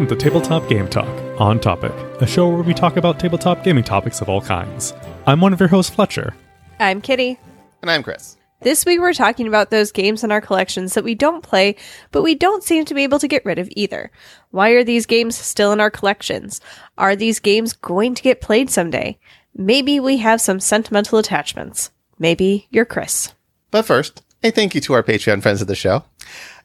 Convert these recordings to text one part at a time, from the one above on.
Welcome to Tabletop Game Talk on Topic, a show where we talk about tabletop gaming topics of all kinds. I'm one of your hosts, Fletcher. I'm Kitty. And I'm Chris. This week we're talking about those games in our collections that we don't play, but we don't seem to be able to get rid of either. Why are these games still in our collections? Are these games going to get played someday? Maybe we have some sentimental attachments. Maybe you're Chris. But first, a thank you to our Patreon friends of the show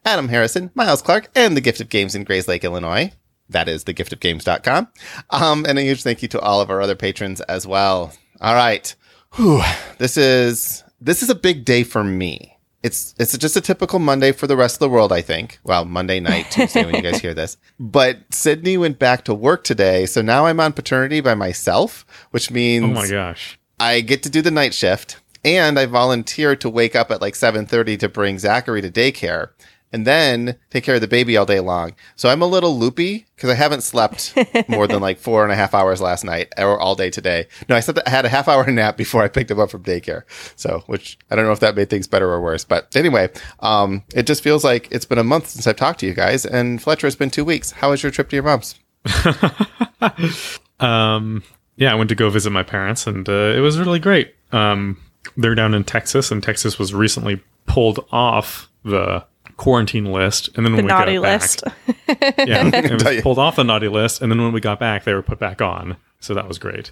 Adam Harrison, Miles Clark, and the Gift of Games in Grayslake, Illinois. That is thegiftofgames.com. Um, and a huge thank you to all of our other patrons as well. All right. Whew. This is this is a big day for me. It's it's just a typical Monday for the rest of the world, I think. Well, Monday night, Tuesday when you guys hear this. But Sydney went back to work today, so now I'm on paternity by myself, which means Oh my gosh. I get to do the night shift and I volunteer to wake up at like 7:30 to bring Zachary to daycare and then take care of the baby all day long. So I'm a little loopy because I haven't slept more than like four and a half hours last night or all day today. No, I slept, I had a half hour nap before I picked him up from daycare. So, which I don't know if that made things better or worse, but anyway, um, it just feels like it's been a month since I've talked to you guys and Fletcher, it's been two weeks. How was your trip to your mom's? Um, yeah, I went to go visit my parents, and uh, it was really great. Um, they're down in Texas, and Texas was recently pulled off the quarantine list, and then The when we naughty got back, list. yeah, it was pulled off the naughty list, and then when we got back, they were put back on. So that was great.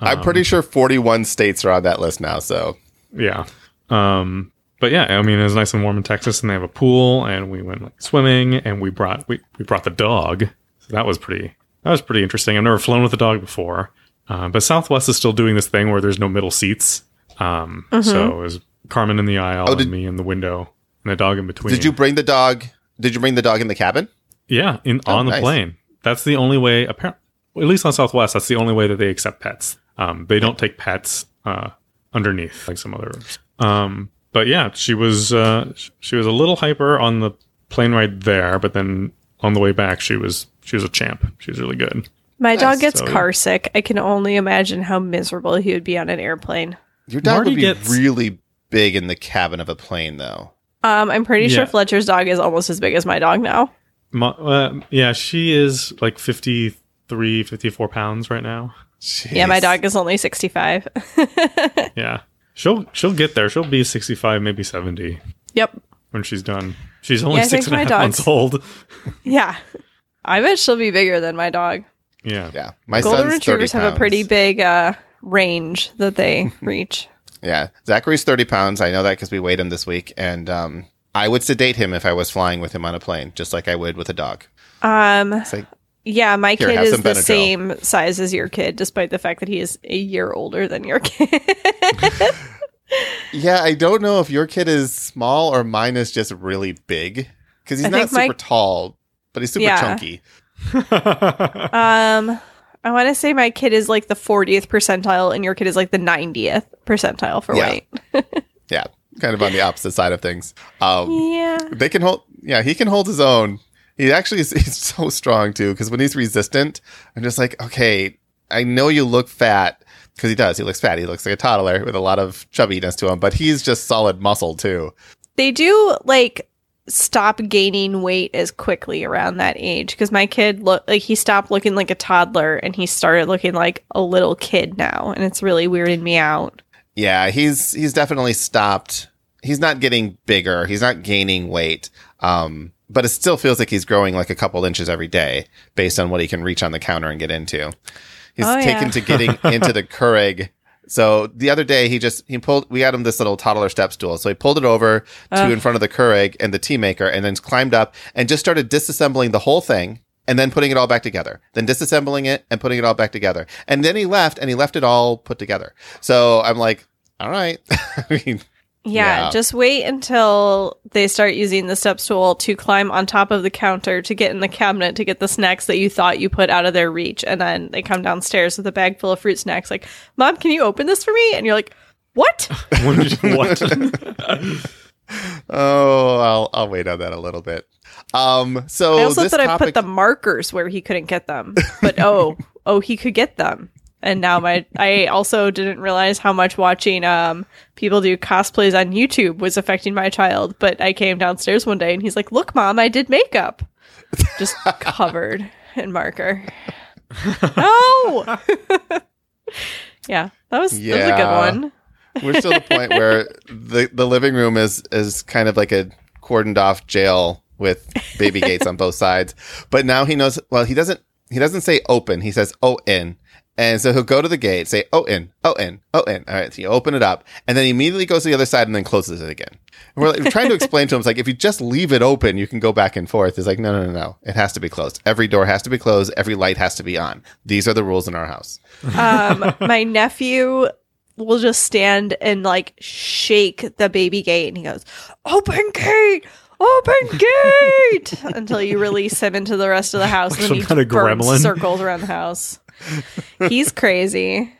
I'm pretty sure 41 states are on that list now. So Yeah. Um, but yeah, I mean, it was nice and warm in Texas, and they have a pool, and we went like swimming, and we brought we, we brought the dog. So that was pretty that was pretty interesting. I've never flown with a dog before, uh, but Southwest is still doing this thing where there's no middle seats. Um, so it was Carmen in the aisle Oh, did- and me in the window, and the dog in between. did you bring the dog? Did you bring the dog in the cabin? Yeah, in on the nice. plane. That's the only way. Apparently, at least on Southwest, that's the only way that they accept pets. Um, they don't take pets uh, underneath like some others. Um, but yeah, she was uh, she was a little hyper on the plane ride there, but then on the way back, she was she was a champ. She was really good. My dog gets So- car sick. I can only imagine how miserable he would be on an airplane. Your dog Marty would be gets- really big in the cabin of a plane, though. Um, I'm pretty Yeah. sure Fletcher's dog is almost as big as my dog now. Ma- uh, yeah, she is like 53, 54 pounds right now. Yeah, my dog is only 65. Yeah, she'll she'll get there. She'll be sixty five, maybe seventy. yep. when she's done. She's only Yeah, I six think and a my half months old. Yeah. I bet she'll be bigger than my dog. Yeah. Yeah, my Golden son's retrievers 30 have a pretty big uh, range that they reach. Yeah, Zachary's thirty pounds. I know that because we weighed him this week, and um, I would sedate him if I was flying with him on a plane, just like I would with a dog. Um, like, yeah, my kid is the same size as your kid, despite the fact that he is a year older than your kid. yeah, I don't know if your kid is small or mine is just really big because he's I not think my- super tall, but he's super Yeah. chunky. um, I want to say my kid is like the 40th percentile, and your kid is like the 90th percentile for Yeah. weight. Yeah, kind of on the opposite side of things. Um, Yeah. they can hold yeah he can hold his own he actually is he's so strong too because when he's resistant i'm just like okay i know you look fat because he does he looks fat he looks like a toddler with a lot of chubbiness to him but he's just solid muscle too They do like stop gaining weight as quickly around that age because my kid look like he stopped looking like a toddler and he started looking like a little kid now, and it's really weirding me out. yeah he's he's definitely stopped he's not getting bigger he's not gaining weight um but it still feels like he's growing like a couple inches every day based on what he can reach on the counter and get into he's Oh, taken yeah. to getting into the Keurig. So the other day he just he pulled we had him this little toddler step stool. So he pulled it over to Ugh. in front of the Keurig and the tea maker and then climbed up and just started disassembling the whole thing and then putting it all back together. Then disassembling it and putting it all back together. And then he left and he left it all put together. So I'm like, all right. I mean, Yeah, Yeah. just wait until they start using the step stool to climb on top of the counter to get in the cabinet to get the snacks that you thought you put out of their reach. And then they come downstairs with a bag full of fruit snacks, like, Mom, can you open this for me? And you're like, What? What did you- what? oh, I'll I'll wait on that a little bit. Um so I also this thought I put the markers where he couldn't get them. But oh, oh, he could get them. And now my I also didn't realize how much watching um people do cosplays on YouTube was affecting my child. But I came downstairs one day and he's like, "Look, mom, I did makeup." Just covered. in marker. no. yeah, that was, that was a good one. We're still at the point where the the living room is is kind of like a cordoned off jail with baby gates on both sides. But now he knows. Well, he doesn't. He doesn't say open. He says oh in. And so he'll go to the gate, say oh in, oh in, oh in. All right, so you open it up, and then he immediately goes to the other side and then closes it again. And we're, like, we're trying to explain to him, it's like if you just leave it open, you can go back and forth. It's like no, no, no, no. It has to be closed. Every door has to be closed. Every light has to be on. These are the rules in our house. Um, my nephew will just stand and like shake the baby gate and he goes, Open gate! Open gate! Until you release him into the rest of the house. And Some then he kind of burns gremlin. circles around the house. He's crazy.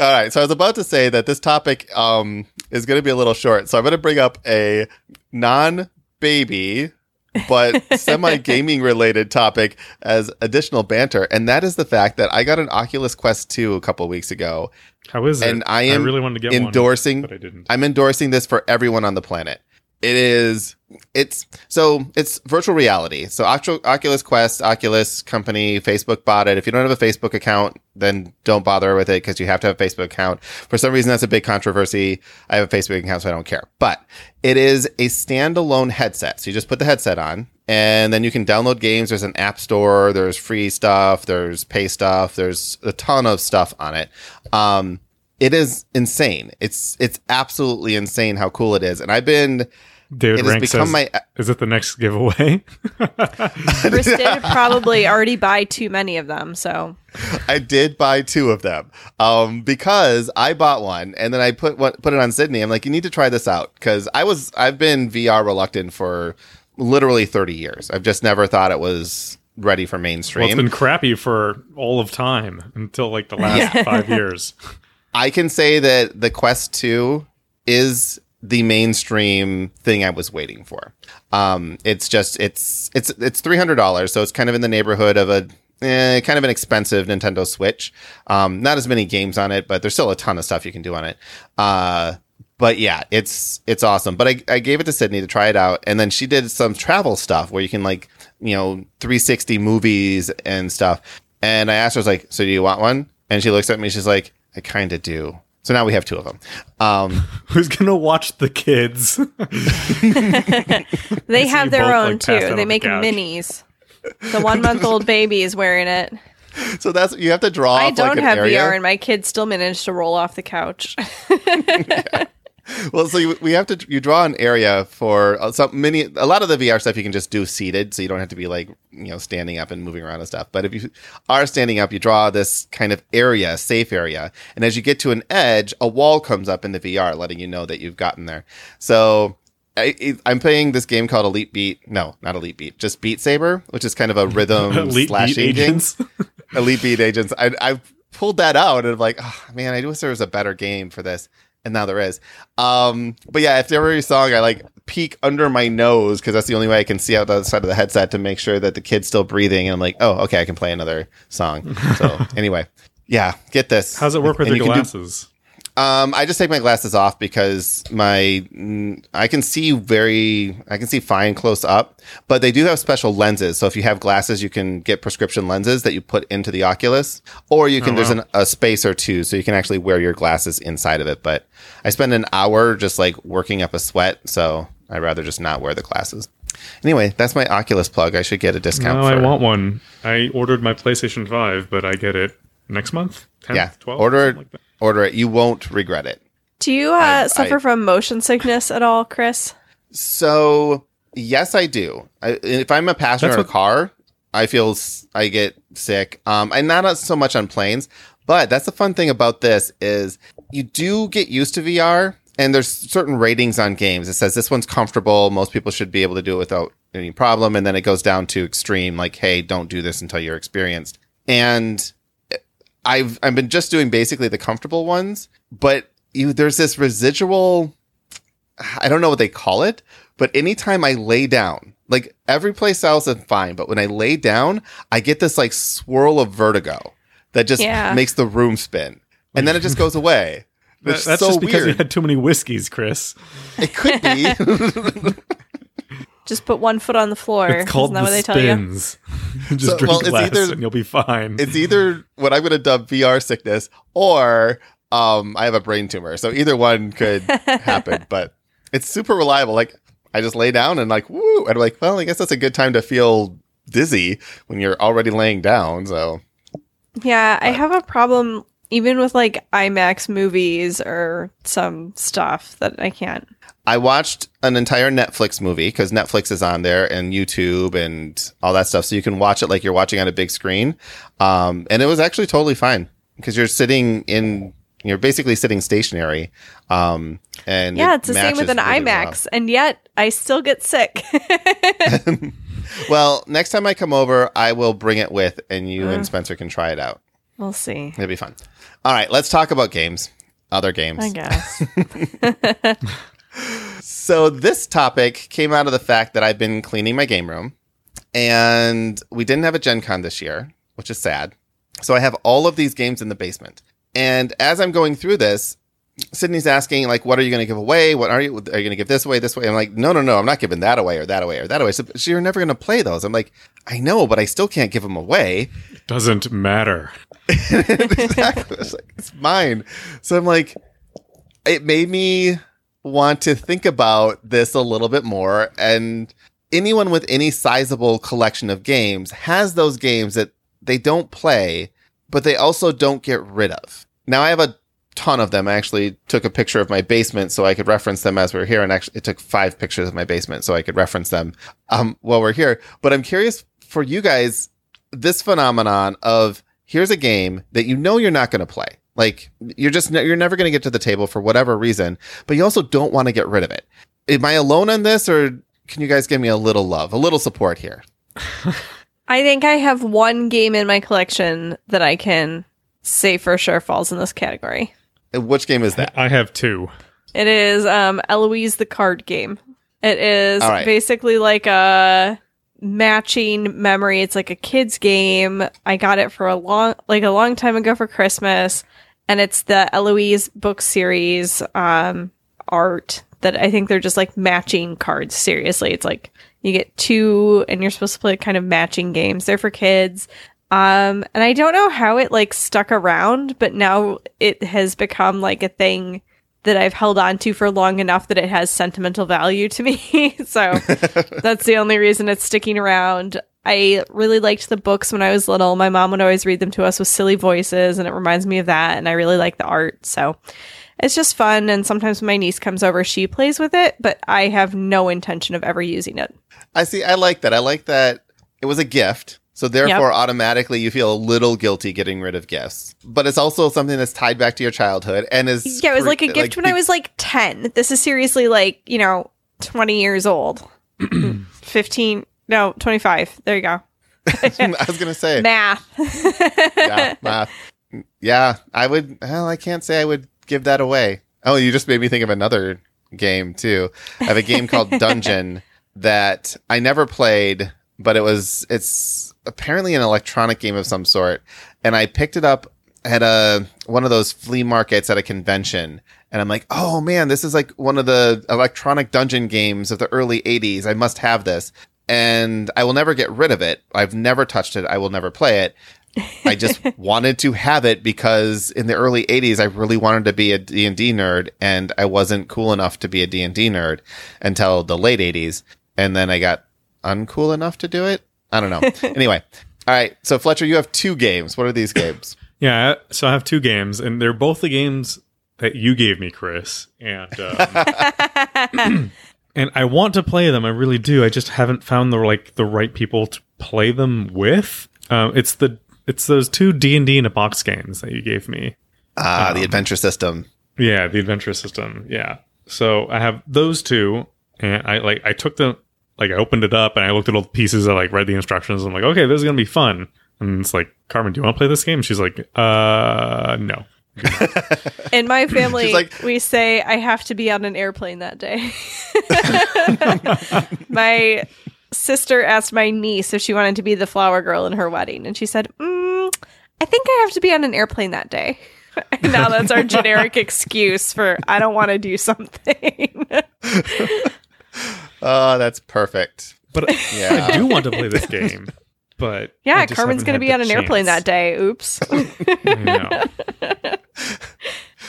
All right, so I was about to say that this topic um, is going to be a little short, so I'm going to bring up a non-baby but semi-gaming related topic as additional banter, and that is the fact that I got an Oculus Quest 2 a couple weeks ago, How is it? and I am really wanted to get endorsing. one, but I didn't. I'm endorsing this for everyone on the planet. It is it's so it's virtual reality. So Oculus Quest, Oculus company, Facebook bought it. If you don't have a Facebook account, then don't bother with it because you have to have a Facebook account. For some reason, that's a big controversy. I have a Facebook account, so I don't care. But it is a standalone headset. So you just put the headset on, and then you can download games. There's an app store. There's free stuff. There's pay stuff. There's a ton of stuff on it. Um, it is insane. It's it's absolutely insane how cool it is. And I've been David it has Rank says, my "Is it the next giveaway?" Chris did probably already buy too many of them, so I did buy two of them um, because I bought one and then I put one, put it on Sydney. I'm like, you need to try this out because I was I've been VR reluctant for literally 30 years. I've just never thought it was ready for well, mainstream. it's been crappy for all of time until like the last five years. I can say that the Quest 2 is the mainstream thing I was waiting for. Um, it's just it's it's it's three hundred dollars, so it's kind of in the neighborhood of a eh, kind of an expensive Nintendo Switch. Um, not as many games on it, but there's still a ton of stuff you can do on it. Uh, but yeah, it's it's awesome. But I, I gave it to Sydney to try it out, and then she did some travel stuff where you can like you know 360 movies and stuff. And I asked her, I was like, "So do you want one?" And she looks at me, she's like, "I kind of do." So now we have two of them. Um, Who's gonna watch the kids? they have their both, own like, too. They make couch. minis. The one month old baby is wearing it. so that's you have to draw. I off, don't like, an have area. VR, and my kids still managed to roll off the couch. Well, so you, we have to you draw an area for uh, some many a lot of the VR stuff you can just do seated, so you don't have to be like you know standing up and moving around and stuff. But if you are standing up, you draw this kind of area, safe area, and as you get to an edge, a wall comes up in the VR, letting you know that you've gotten there. So. I, I'm playing this game called Elite Beat. No, not Elite Beat, just Beat Saber, which is kind of a rhythm Elite beat slashing agents. Elite Beat Agents. I I pulled that out and I'm like, oh, man, I wish there was a better game for this. And now there is. Um, but yeah, if every song I like peek under my nose because that's the only way I can see out the other side of the headset to make sure that the kid's still breathing. And I'm like, oh, okay, I can play another song. So anyway, yeah, get this. How's it work with And the you can do- glasses? Um, I just take my glasses off because my mm, I can see very I can see fine close up, but they do have special lenses. So if you have glasses, you can get prescription lenses that you put into the Oculus, or you can Oh, there's wow. an, a space or two, so you can actually wear your glasses inside of it. But I spend an hour just like working up a sweat, so I'd rather just not wear the glasses. Anyway, that's my Oculus plug. I should get a discount. No, I want one. I ordered my PlayStation Five, but I get it next month. 10th, Yeah, 12th, order like that. Order it. You won't regret it. Do you uh, I- suffer I- from motion sickness at all, Chris? So yes, I do. I, if I'm a passenger That's in a car, I feel s- I get sick. Um, and not so much on planes, but that's the fun thing about this is you do get used to VR. And there's certain ratings on games. It says this one's comfortable. Most people should be able to do it without any problem. And then it goes down to extreme, like, hey, don't do this until you're experienced. And I've I've been just doing basically the comfortable ones, but you there's this residual I don't know what they call it, but anytime I lay down, like every place else is fine, but when I lay down, I get this like swirl of vertigo that just Yeah. makes the room spin. And then it just goes away. That- that's so just because weird. you had too many whiskeys, Chris. It could be. Just put one foot on the floor. It's called Isn't that the what they tell you? spins. Just So, drink well, it's less either- and you'll be fine. It's either what I'm going to dub VR sickness or um, I have a brain tumor. So either one could happen, but it's super reliable. Like I just lay down and like, woo. And I'm like, well, I guess that's a good time to feel dizzy when you're already laying down. So Yeah, I have a problem even with like IMAX movies or some stuff that I can't. I watched an entire Netflix movie because Netflix is on there and YouTube and all that stuff. So you can watch it like you're watching on a big screen. Um, and it was actually totally fine because you're sitting in, you're basically sitting stationary. Um, and Yeah, it it's the same with an really well. IMAX, and yet I still get sick. Well, next time I come over, I will bring it with and you Uh. and Spencer can try it out. we'll see. It'll be fun. All right, let's talk about games. Other games. I guess. So this topic came out of the fact that I've been cleaning my game room and we didn't have a Gen Con this year, which is sad. So I have all of these games in the basement. And as I'm going through this, Sydney's asking, like, what are you going to give away? What are you, are you going to give this away, this way? I'm like, no, no, no, I'm not giving that away or that away or that away. So, so you're never going to play those. I'm like, I know, but I still can't give them away. It Doesn't matter. exactly. It's like, it's mine. So I'm like, it made me want to think about this a little bit more. And anyone with any sizable collection of games has those games that they don't play, but they also don't get rid of. Now I have a ton of them. I actually took a picture of my basement so I could reference them as we are here. And actually, it took five pictures of my basement so I could reference them um, while we're here. But I'm curious for you guys, this phenomenon of here's a game that you know you're not going to play. Like you're just ne- you're never going to get to the table for whatever reason, but you also don't want to get rid of it. Am I alone on this, or can you guys give me a little love, a little support here? I think I have one game in my collection that I can say for sure falls in this category. And Which game is that? I have two. It is um Eloise the card game. It is All right. basically like a matching memory. It's like a kids game. I got it for a long like a long time ago for Christmas and it's the Eloise book series um art that I think they're just like matching cards seriously. It's like you get two and you're supposed to play kind of matching games. They're for kids. Um and I don't know how it like stuck around, but now it has become like a thing that I've held on to for long enough that it has sentimental value to me. so that's the only reason it's sticking around. I really liked the books when I was little. My mom would always read them to us with silly voices, and it reminds me of that. And I really like the art. So it's just fun. And sometimes when my niece comes over, she plays with it, but I have no intention of ever using it. I see. I like that. I like that it was a gift. So therefore, automatically you feel a little guilty getting rid of gifts. But it's also something that's tied back to your childhood and is Yeah, it was like a gift when I was like 10. This is seriously like, you know, 20 years old. 15, no, 25. There you go. I was gonna say Math. yeah, math. Yeah, I would. Well, I can't say I would give that away. Oh, you just made me think of another game too. I have a game called Dungeon that I never played, but it was it's apparently an electronic game of some sort, and I picked it up at a one of those flea markets at a convention. And I'm like, oh man, this is like one of the electronic dungeon games of the early 80s. I must have this. And I will never get rid of it. I've never touched it. I will never play it. I just wanted to have it because in the early 80s I really wanted to be a D&D nerd and I wasn't cool enough to be a D&D nerd until the late 80s and then I got uncool enough to do it. I don't know. anyway, all right. So Fletcher, you have two games. What are these games? Yeah, so I have two games, and they're both the games that you gave me, Chris. And um, and I want to play them. I really do. I just haven't found the like the right people to play them with. Um, it's the it's those two D and D in a box games that you gave me. Ah, the adventure system. Yeah, the adventure system. Yeah. So I have those two, and I like I took them like I opened it up and I looked at all the pieces. I like read the instructions. I'm like, okay, this is gonna be fun. And it's like, Carmen, do you want to play this game? She's like, uh, no. In my family, like- we say I have to be on an airplane that day. my sister asked my niece if she wanted to be the flower girl in her wedding, and she said, mm, "I think I have to be on an airplane that day." Now that's our generic excuse for I don't want to do something. Oh, that's perfect. But Yeah. I do want to play this game. But I Yeah, just Carmen's going to be on an airplane that day. Oops.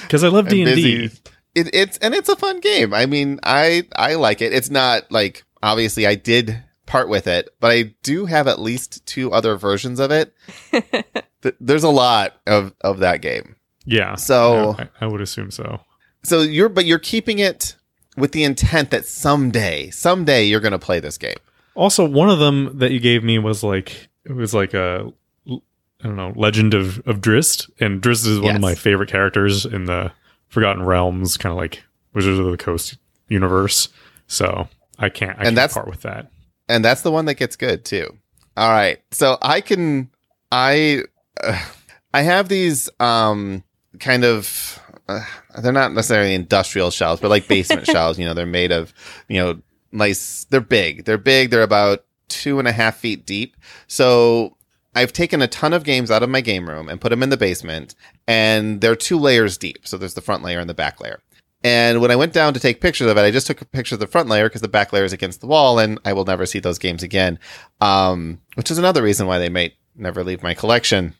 Because I love D and D. It, it's and it's a fun game. I mean, I I like it. It's not like obviously I did part with it, but I do have at least two other versions of it. Th- There's a lot of of that game. Yeah. So- I, I would assume so. So you're but you're keeping it with the intent that someday, someday you're going to play this game. Also, one of them that you gave me was like it was like a I don't know Legend of of Drizzt, and Drizzt is one Yes. of my favorite characters in the Forgotten Realms, kind of like Wizards of the Coast universe. So I can't I can't that's- part with that. and that's the one that gets good too. All right, so I can I uh, I have these um kind of uh, they're not necessarily industrial shelves, but like basement shelves. You know, they're made of you know nice. They're big. They're big. They're about two and a half feet deep. So I've taken a ton of games out of my game room and put them in the basement, and they're two layers deep. So there's the front layer and the back layer. And when I went down to take pictures of it, I just took a picture of the front layer because the back layer is against the wall, and I will never see those games again. Um, which is another reason why they might never leave my collection.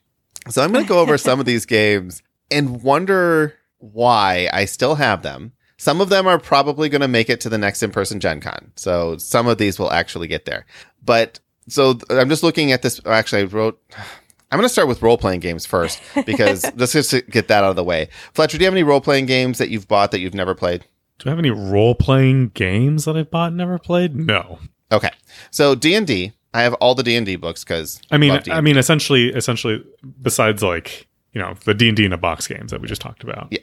So I'm going to go over some of these games and wonder why I still have them. Some of them are probably going to make it to the next in-person Gen Con. So some of these will actually get there. But so th- I'm just looking at this. Actually, I wrote. I'm going to start with role playing games first because let's just get that out of the way. Fletcher, do you have any role playing games that you've bought that you've never played? Do I have any role playing games that I've bought and never played? No. Okay, so D and D. I have all the D and D books because I mean, love D&D. I mean, essentially, essentially, besides like you know the D and D in a box games that we just talked about. Yeah.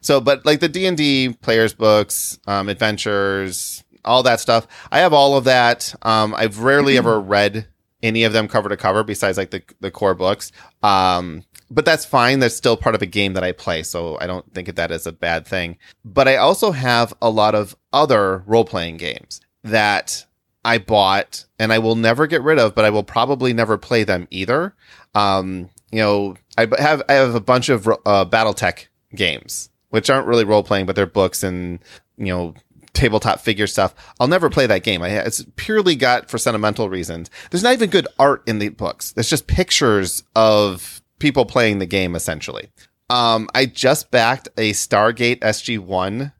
So, but like the D and D players books, um, adventures, all that stuff. I have all of that. Um, I've rarely ever read any of them cover to cover besides like the, the core books. Um, but that's fine. That's still part of a game that I play. So I don't think of that as a bad thing. But I also have a lot of other role playing games that I bought and I will never get rid of, but I will probably never play them either. Um, you know, I have, I have a bunch of, uh, Battletech games, which aren't really role playing, but they're books and, you know, tabletop figure stuff. I'll never play that game. I, it's purely got for sentimental reasons. There's not even good art in the books. It's just pictures of people playing the game essentially. Um, I just backed a Stargate SG1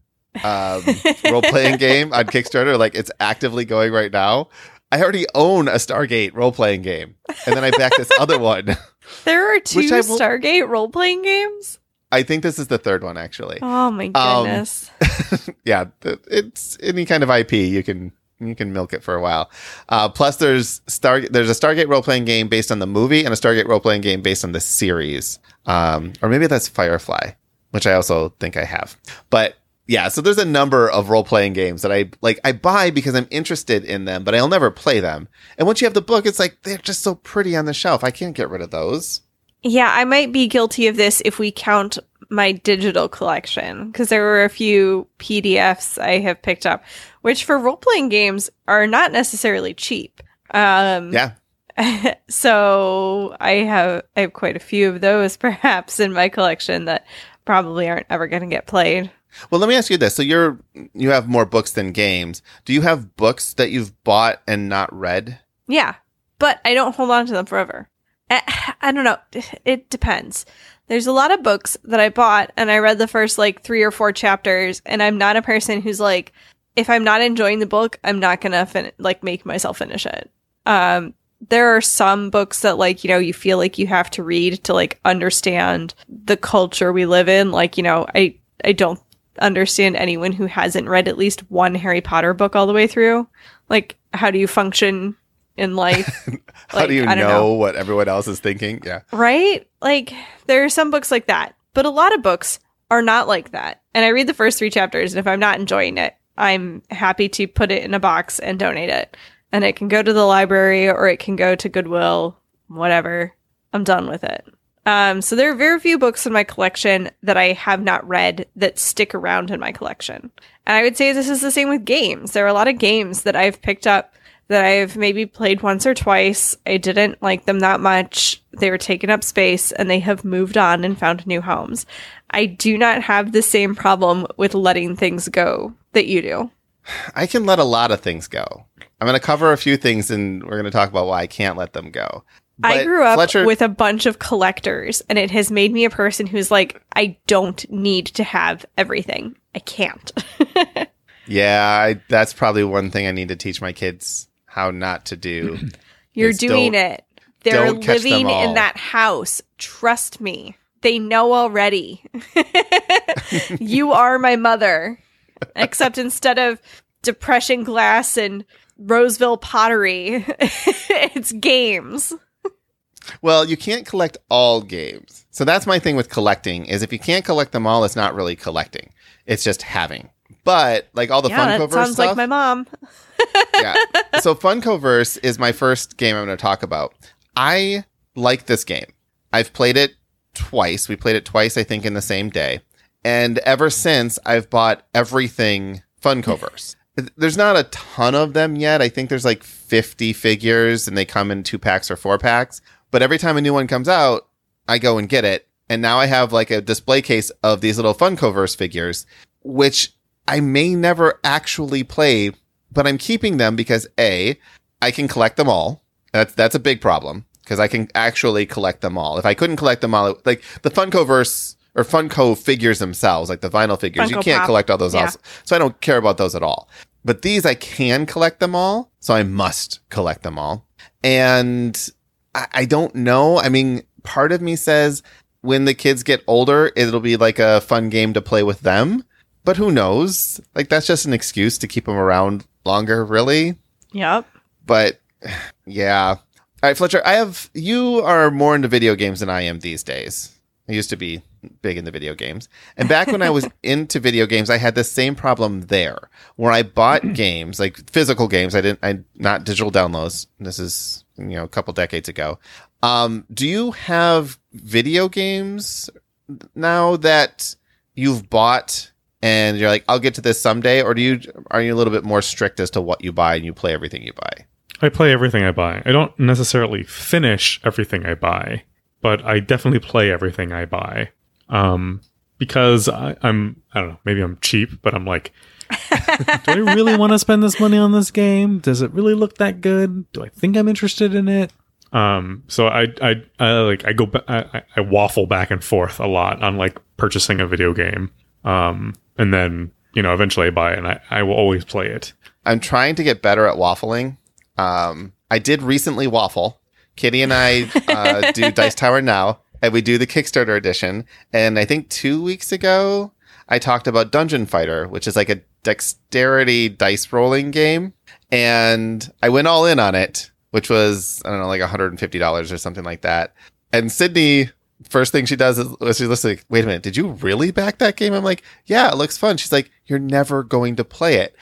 um, role playing game on Kickstarter. Like it's actively going right now. I already own a Stargate role playing game, and then I backed this other one. There are two Which I will- Stargate role playing games. I think this is the third one actually. Oh my Um, goodness. yeah, th- it's any kind of IP you can you can milk it for a while. Uh, plus, there's Star there's a Stargate role playing game based on the movie and a Stargate role playing game based on the series, um, or maybe that's Firefly, which I also think I have. But yeah, so there's a number of role playing games that I like. I buy because I'm interested in them, but I'll never play them. And once you have the book, it's like they're just so pretty on the shelf. I can't get rid of those. Yeah, I might be guilty of this if we count my digital collection because there were a few PDFs I have picked up, which for role playing games are not necessarily cheap. Um, Yeah, so I have I have quite a few of those perhaps in my collection that probably aren't ever going to get played. Well, let me ask you this. So you're you have more books than games. Do you have books that you've bought and not read? Yeah, but I don't hold on to them forever. I, I don't know. It depends. There's a lot of books that I bought and I read the first like three or four chapters, and I'm not a person who's like, if I'm not enjoying the book, I'm not gonna fin- like make myself finish it. Um, there are some books that like you know you feel like you have to read to like understand the culture we live in. Like you know, I I don't understand anyone who hasn't read at least one Harry Potter book all the way through. Like, how do you function in life? How Like, do you know, know. what everyone else is thinking? Yeah. right? Like, there are some books like that, but a lot of books are not like that. And I read the first three chapters, and if I'm not enjoying it, I'm happy to put it in a box and donate it. And it can go to the library or it can go to Goodwill, whatever. I'm done with it. Um, so there are very few books in my collection that I have not read that stick around in my collection. And I would say this is the same with games. There are a lot of games that I've picked up that I've maybe played once or twice. I didn't like them that much. They were taking up space and they have moved on and found new homes. I do not have the same problem with letting things go that you do. I can let a lot of things go. I'm going to cover a few things and we're going to talk about why I can't let them go. I grew up Fletcher- with a bunch of collectors, and it has made me a person who's like, I don't need to have everything. I can't. Yeah, I, that's probably one thing I need to teach my kids how not to do. You're doing it. They're don't catch them living in that house. Trust me. They know already. you are my mother. Except instead of depression glass and Roseville pottery, it's games. Well, you can't collect all games. So that's my thing with collecting is if you can't collect them all, it's not really collecting. It's just having. But like all the yeah, that Funkoverse sounds stuff, like my mom. yeah. So Funkoverse is my first game I'm going to talk about. I like this game. I've played it twice. We played it twice, I think, in the same day. And ever since, I've bought everything Funkoverse. There's not a ton of them yet. I think there's like 50 figures and they come in two packs or four packs. But every time a new one comes out, I go and get it. And now I have like a display case of these little Funkoverse figures, which I may never actually play, but I'm keeping them because A, I can collect them all. That's that's a big problem because I can actually collect them all. If I couldn't collect them all, like the Funkoverse or Funko figures themselves, like the vinyl figures, you can't Pop. collect all those Yeah. also. So I don't care about those at all. But these I can collect them all, so I must collect them all. And I, I don't know. I mean, part of me says when the kids get older, it'll be like a fun game to play with them. But who knows? Like that's just an excuse to keep them around longer, really. Yep. But yeah. All right, Fletcher, I have you are more into video games than I am these days. I used to be big into video games. And back when I was into video games, I had the same problem there where I bought games, like physical games. I didn't I not digital downloads. This is, you know, a couple decades ago. Um, do you have video games now that you've bought and you're like, I'll get to this someday, or do you are you a little bit more strict as to what you buy and you play everything you buy? I play everything I buy. I don't necessarily finish everything I buy, but I definitely play everything I buy. Um, because I, I'm, I don't know, maybe I'm cheap, but I'm like, do I really want to spend this money on this game? Does it really look that good? Do I think I'm interested in it? Um, so I, I, I like, I go, I- I waffle back and forth a lot on like purchasing a video game. Um, and then, you know, eventually I buy it and I, I will always play it. I'm trying to get better at waffling. Um, I did recently waffle. Kitty and I uh, do Dice Tower now, and we do the Kickstarter edition. And I think two weeks ago, I talked about Dungeon Fighter, which is like a dexterity dice rolling game. And I went all in on it, which was, I don't know, like $150 or something like that. And Sydney, first thing she does is she's just like, wait a minute, did you really back that game? I'm like, yeah, it looks fun. She's like, you're never going to play it.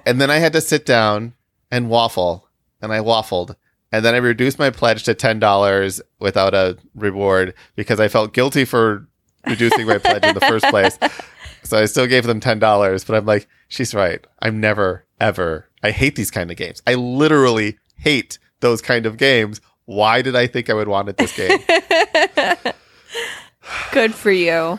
and then I had to sit down and waffle, and I waffled. And then I reduced my pledge to $10 without a reward because I felt guilty for reducing my pledge in the first place. So I still gave them $10, but I'm like, she's right. I'm never, ever, I hate these kind of games. I literally hate those kind of games. Why did I think I would want it this game? Good for you.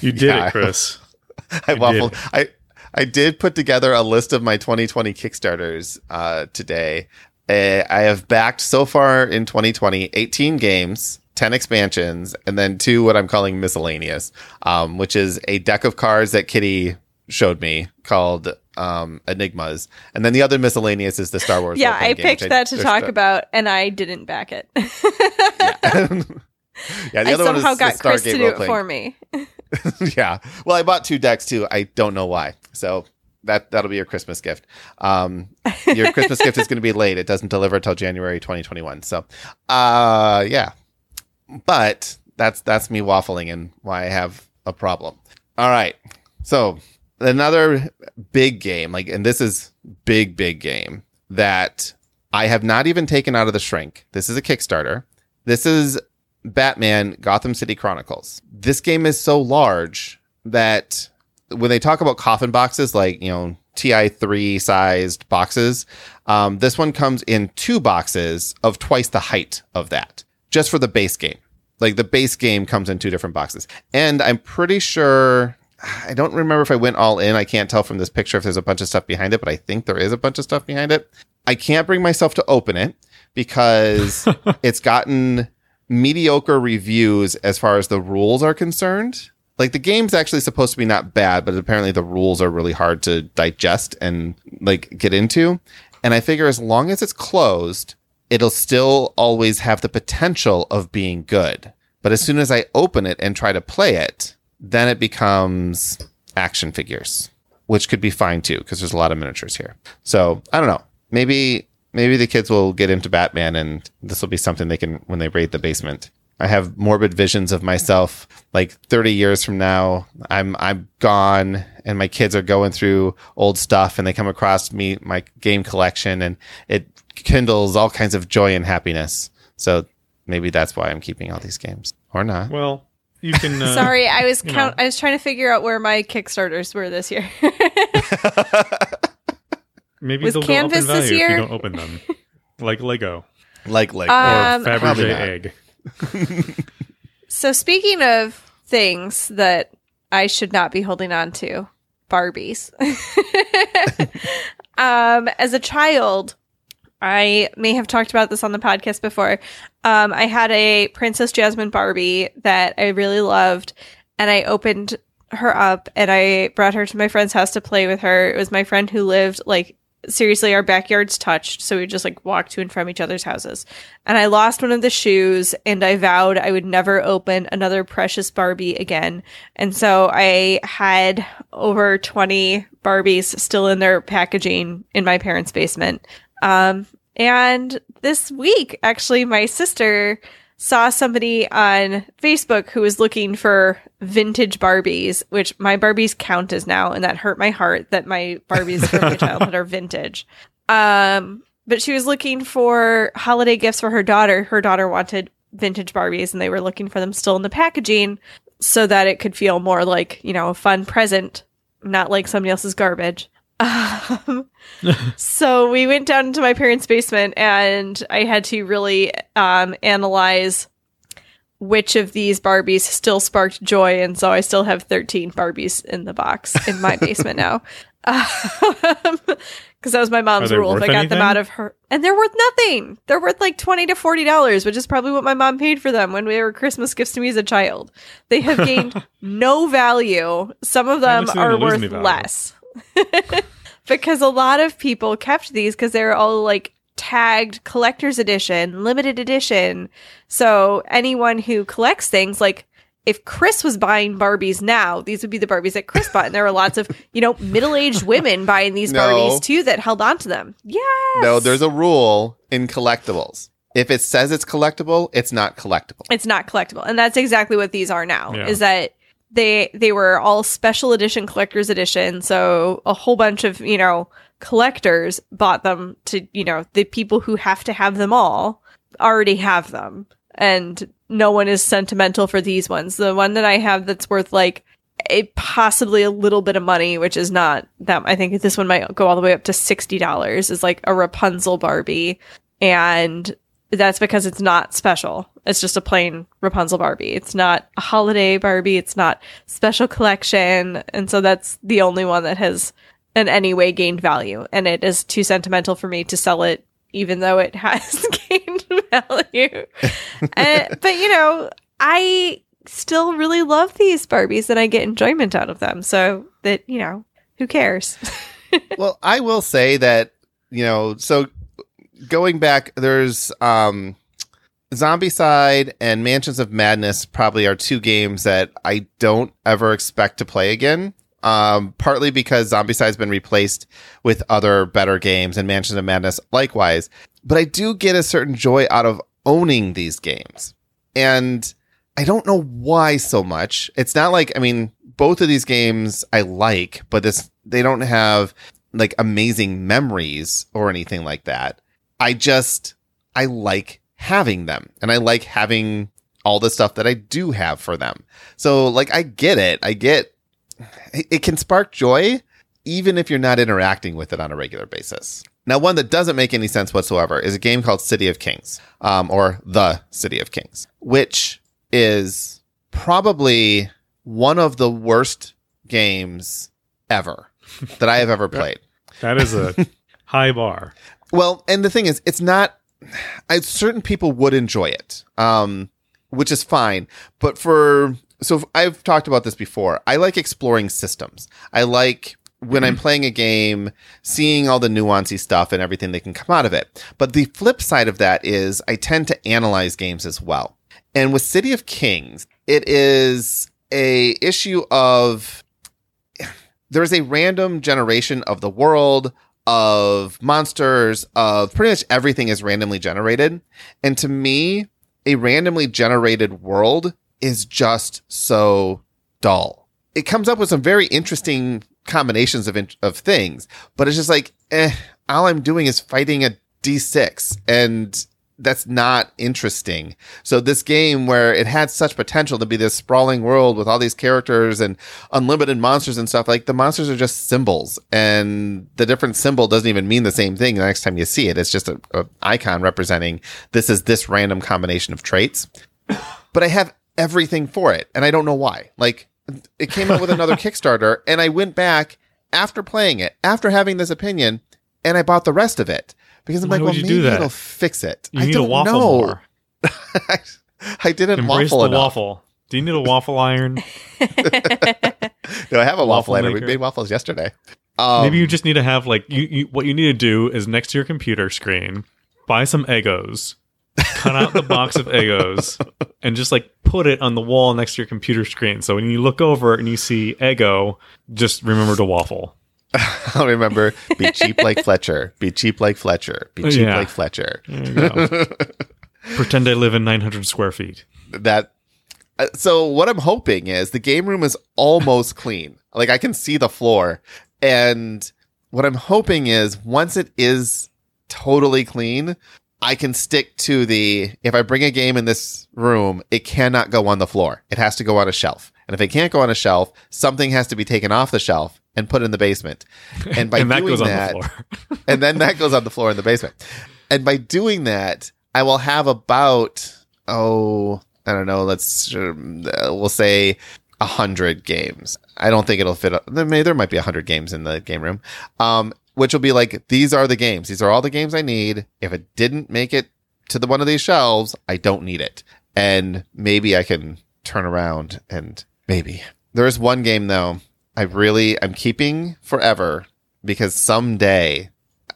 You did Yeah. it, Chris. I You waffled. I I did put together a list of my 2020 Kickstarters uh, today. Uh, I have backed so far in 2020 18 games, 10 expansions, and then two what I'm calling miscellaneous, um, which is a deck of cards that Kitty showed me called um, Enigmas, and then the other miscellaneous is the Star Wars. Yeah, I game, picked which that to talk the- about, and I didn't back it. yeah, the I other one is somehow got Chris Stargate to do it for me. yeah. Well, I bought two decks too. I don't know why. So that that'll be your Christmas gift. Um, your Christmas gift is going to be late. It doesn't deliver until January 2021. So, uh, yeah. But that's that's me waffling and why I have a problem. All right. So another big game, like, and this is big, big game that I have not even taken out of the shrink. This is a Kickstarter. This is Batman Gotham City Chronicles. This game is so large that when they talk about coffin boxes, like, you know, TI3 sized boxes, um, this one comes in two boxes of twice the height of that, just for the base game. Like the base game comes in two different boxes. And I'm pretty sure, I don't remember if I went all in. I can't tell from this picture if there's a bunch of stuff behind it, but I think there is a bunch of stuff behind it. I can't bring myself to open it because it's gotten mediocre reviews as far as the rules are concerned. Like the game's actually supposed to be not bad, but apparently the rules are really hard to digest and like get into. And I figure as long as it's closed, it'll still always have the potential of being good. But as soon as I open it and try to play it, then it becomes action figures, which could be fine too, because there's a lot of miniatures here. So I don't know. Maybe maybe the kids will get into Batman and this will be something they can when they raid the basement. I have morbid visions of myself like 30 years from now. I'm I'm gone and my kids are going through old stuff and they come across me my game collection and it kindles all kinds of joy and happiness. So maybe that's why I'm keeping all these games or not. Well, you can. Uh, Sorry, I was count. know. I was trying to figure out where my Kickstarters were this year. maybe Was they'll Canvas go up in this value if year? you don't open them, like Lego Like like Um, or Probably Fabergé not. egg. so speaking of things that I should not be holding on to, Barbies. um, as a child, I may have talked about this on the podcast before. Um, I had a Princess Jasmine Barbie that I really loved, and I opened her up and I brought her to my friend's house to play with her. It was my friend who lived like seriously our backyards touched, so we just like walked to and from each other's houses. And I lost one of the shoes and I vowed I would never open another precious Barbie again. And so I had over 20 Barbies still in their packaging in my parents' basement. Um, and this week, actually, my sister saw somebody on Facebook who was looking for vintage Barbies, which my Barbies count as now, and that hurt my heart that my Barbies from my childhood are vintage. Um, but she was looking for holiday gifts for her daughter. Her daughter wanted vintage Barbies, and they were looking for them still in the packaging so that it could feel more like, you know, a fun present, not like somebody else's garbage. Um, so we went down into my parents' basement and I had to really um, analyze which of these Barbies still sparked joy. And so I still have 13 Barbies in the box in my basement now. Because that was my mom's rule. If I got them out of her, and they're worth nothing. They're worth like twenty to forty dollars, which is probably what my mom paid for them when they were Christmas gifts to me as a child. They have gained no value. Some of them are worth less because a lot of people kept these because they're all like tagged collector's edition, limited edition. So anyone who collects things like if Chris was buying Barbies now, these would be the Barbies that Chris bought. And there were lots of, you know, middle aged women buying these No. Barbies too that held on to them. Yes. No, there's a rule in collectibles. If it says it's collectible, it's not collectible. it's not collectible. And that's exactly what these are now. Yeah. Is that they they were all special edition collector's edition. So a whole bunch of, you know, collectors bought them to, you know, the people who have to have them all already have them. And no one is sentimental for these ones. The one that I have that's worth like a possibly a little bit of money, which is not that I think this one might go all the way up to sixty dollars, is like a Rapunzel Barbie. And that's because it's not special. It's just a plain Rapunzel Barbie. It's not a holiday Barbie. It's not special collection. And so that's the only one that has in any way gained value. And it is too sentimental for me to sell it, even though it has gained value. Uh, but, you know, I still really love these Barbies and I get enjoyment out of them. So that, you know, who cares? well, I will say that, you know, so going back, there's um Zombicide and Mansions of Madness probably are two games that I don't ever expect to play again. Um, partly because Zombicide's been replaced with other better games and Mansions of Madness likewise. But I do get a certain joy out of owning these games. And I don't know why so much. It's not like, I mean, both of these games I like, but this, they don't have like amazing memories or anything like that. I just, I like having them and I like having all the stuff that I do have for them. So like, I get it. I get it can spark joy even if you're not interacting with it on a regular basis. Now, one that doesn't make any sense whatsoever is a game called City of Kings, um, or The City of Kings, which is probably one of the worst games ever that I have ever played. That is a high bar. Well, and the thing is, it's not. I, certain people would enjoy it, um, which is fine. But for so I've talked about this before. I like exploring systems. I like when I'm playing a game, seeing all the nuancy stuff and everything that can come out of it. But the flip side of that is I tend to analyze games as well. And with City of Kings, it is a issue of there is a random generation of the world of monsters of pretty much everything is randomly generated. And to me a randomly generated world is just so dull. It comes up with some very interesting combinations of in- of things but it's just like eh all i'm doing is fighting a d6 and that's not interesting. So this game where it had such potential to be this sprawling world with all these characters and unlimited monsters and stuff, like the monsters are just symbols and the different symbol doesn't even mean the same thing the next time you see it. It's just a, a icon representing this is this random combination of traits. But I have everything for it and I don't know why. Like it came out with another Kickstarter and I went back after playing it, after having this opinion, and I bought the rest of it because I'm Why like, well, you maybe it'll fix it. You I need don't a waffle know. more. I didn't Embrace waffle the enough. waffle. Do you need a waffle iron? No, I have a waffle, Waffle iron. We made waffles yesterday. Um, Maybe you just need to have like you, you. What you need to do is next to your computer screen, buy some Eggos, cut out the box of Eggos, and just like put it on the wall next to your computer screen. So when you look over and you see Eggo, just remember to waffle. I'll remember. Be cheap like Fletcher. Be cheap like Fletcher. Be cheap Yeah. like Fletcher. There you go. Pretend I live in 900 square feet. That. uh, So what I'm hoping is the game room is almost clean. Like I can see the floor, and what I'm hoping is once it is totally clean, I can stick to the if I bring a game in this room, it cannot go on the floor. It has to go on a shelf. And if it can't go on a shelf, something has to be taken off the shelf and put in the basement. And by and that doing goes on that, the floor. and then that goes on the floor in the basement. And by doing that, I will have about oh, I don't know, let's uh, we'll say a hundred games. I don't think it'll fit. There may there might be a hundred games in the game room, um, which will be like these are the games. These are all the games I need. If it didn't make it to the one of these shelves, I don't need it, and maybe I can turn around and maybe there is one game though. I really I'm keeping forever because someday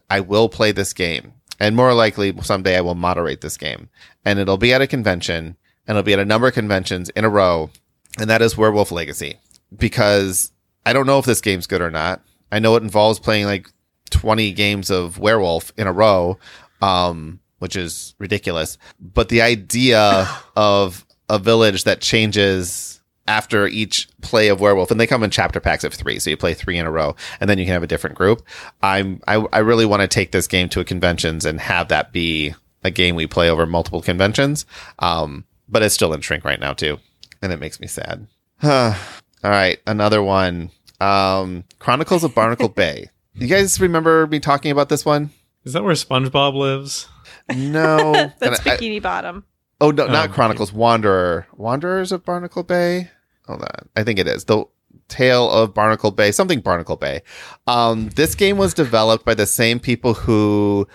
I will play this game. And more likely someday I will moderate this game. And it'll be at a convention and it'll be at a number of conventions in a row. And that is Werewolf Legacy. Because I don't know if this game's good or not. I know it involves playing like 20 games of werewolf in a row, um, which is ridiculous. But the idea of a village that changes after each play of werewolf and they come in chapter packs of three so you play three in a row and then you can have a different group i'm i, I really want to take this game to a conventions and have that be a game we play over multiple conventions um but it's still in shrink right now too and it makes me sad all right another one um chronicles of barnacle bay you guys remember me talking about this one Is that where SpongeBob lives? no And That's I- Bikini Bottom. Oh no, not Oh, Chronicles. Wanderer. Wanderers of Barnacle Bay. Hold on. I think it is the Tale of Barnacle Bay. Something Barnacle Bay. Um, this game was developed by the same people who,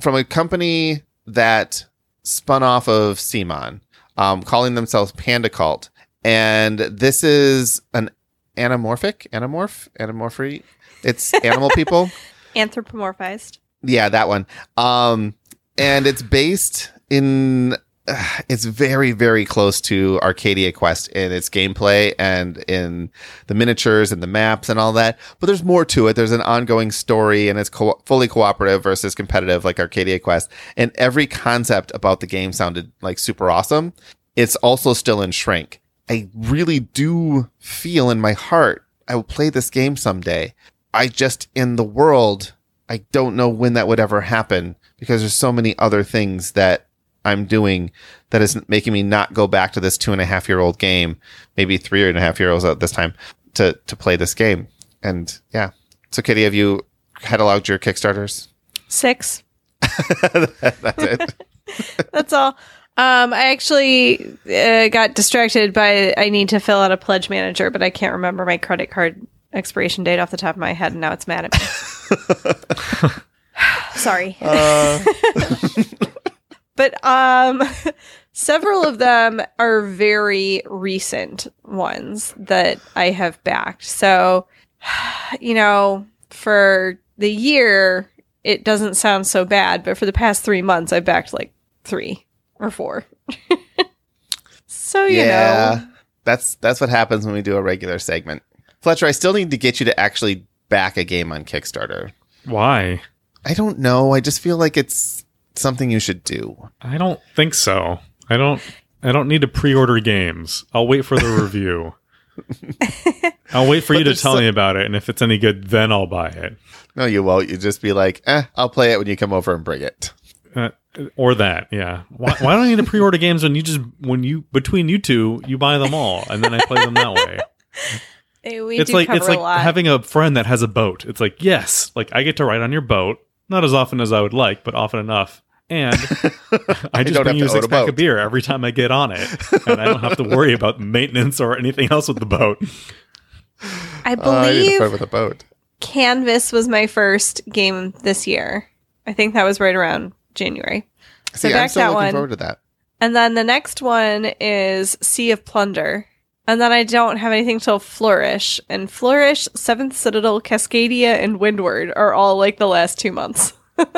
from a company that spun off of CMON, um, calling themselves Panda Cult, and this is an anamorphic anamorph anamorphy. It's animal people. Anthropomorphized. Yeah, that one. Um, and it's based in. it's very, very close to Arcadia Quest in its gameplay and in the miniatures and the maps and all that. But there's more to it. There's an ongoing story and it's co- fully cooperative versus competitive like Arcadia Quest. And every concept about the game sounded like super awesome. It's also still in shrink. I really do feel in my heart I will play this game someday. I just, in the world, I don't know when that would ever happen because there's so many other things that I'm doing that is making me not go back to this two and a half year old game, maybe three and a half year olds at this time to, to play this game. And yeah. So Kitty, have you cataloged your Kickstarters? Six. That's it. That's all. Um, I actually uh, got distracted by I need to fill out a pledge manager, but I can't remember my credit card expiration date off the top of my head, and now it's mad at me. Sorry. Uh, but um several of them are very recent ones that I have backed. So, you know, for the year it doesn't sound so bad, but for the past 3 months I've backed like 3 or 4. so, you yeah, know, that's that's what happens when we do a regular segment. Fletcher, I still need to get you to actually back a game on Kickstarter. Why? I don't know. I just feel like it's something you should do. I don't think so. I don't. I don't need to pre-order games. I'll wait for the review. I'll wait for But you to tell so- me about it, and if it's any good, then I'll buy it. No, you won't. You just be like, eh, I'll play it when you come over and bring it. Uh, or that, yeah. Why, why don't I need to pre-order games when you just when you between you two you buy them all and then I play them that way? we it's do like cover it's a like lot. having a friend that has a boat. It's like yes, like I get to ride on your boat, not as often as I would like, but often enough. And I just don't bring you a six a pack boat. of beer every time I get on it, and I don't have to worry about maintenance or anything else with the boat. I Uh, I believe with a boat. Canvas was my first game this year. I think that was right around January. So See, I'm back still that looking one. forward to that. And then the next one is Sea of Plunder. And then I don't have anything till Flourish. And Flourish, Seventh Citadel, Cascadia, and Windward are all like the last two months.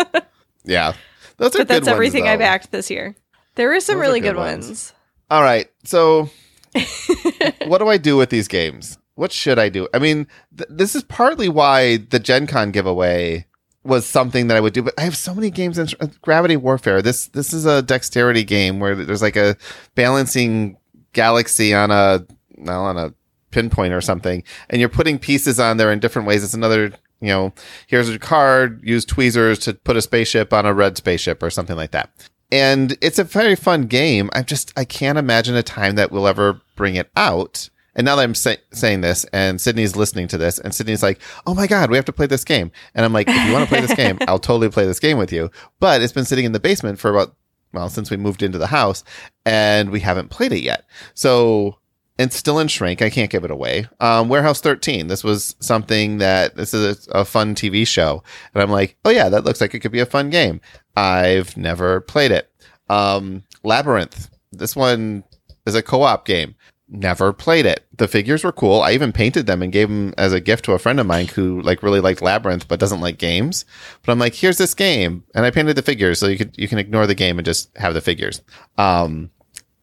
Yeah, those are but that's ones, everything I though. backed this year. There were some Those really good good, ones. ones. All right, so what do I do with these games? What should I do? I mean, th- this is partly why the Gen Con giveaway was something that I would do, but I have so many games in uh, Gravity Warfare. This this is a dexterity game where there's like a balancing galaxy on a well, on a pinpoint or something, and you're putting pieces on there in different ways. It's another, you know, here's a card, use tweezers to put a spaceship on a red spaceship or something like that. And it's a very fun game. I just I can't imagine a time that we'll ever bring it out. And now that I'm say- saying this, and Sydney's listening to this, and Sydney's like, "Oh my god, we have to play this game." And I'm like, "If you want to play this game, I'll totally play this game with you." But it's been sitting in the basement for about well since we moved into the house, and we haven't played it yet. So it's still in shrink. I can't give it away. Um, Warehouse 13. This was something that this is a, a fun TV show, and I'm like, oh yeah, that looks like it could be a fun game. I've never played it. Um, Labyrinth. This one is a co-op game. Never played it. The figures were cool. I even painted them and gave them as a gift to a friend of mine who like really liked Labyrinth but doesn't like games. But I'm like, here's this game, and I painted the figures so you could you can ignore the game and just have the figures. Um,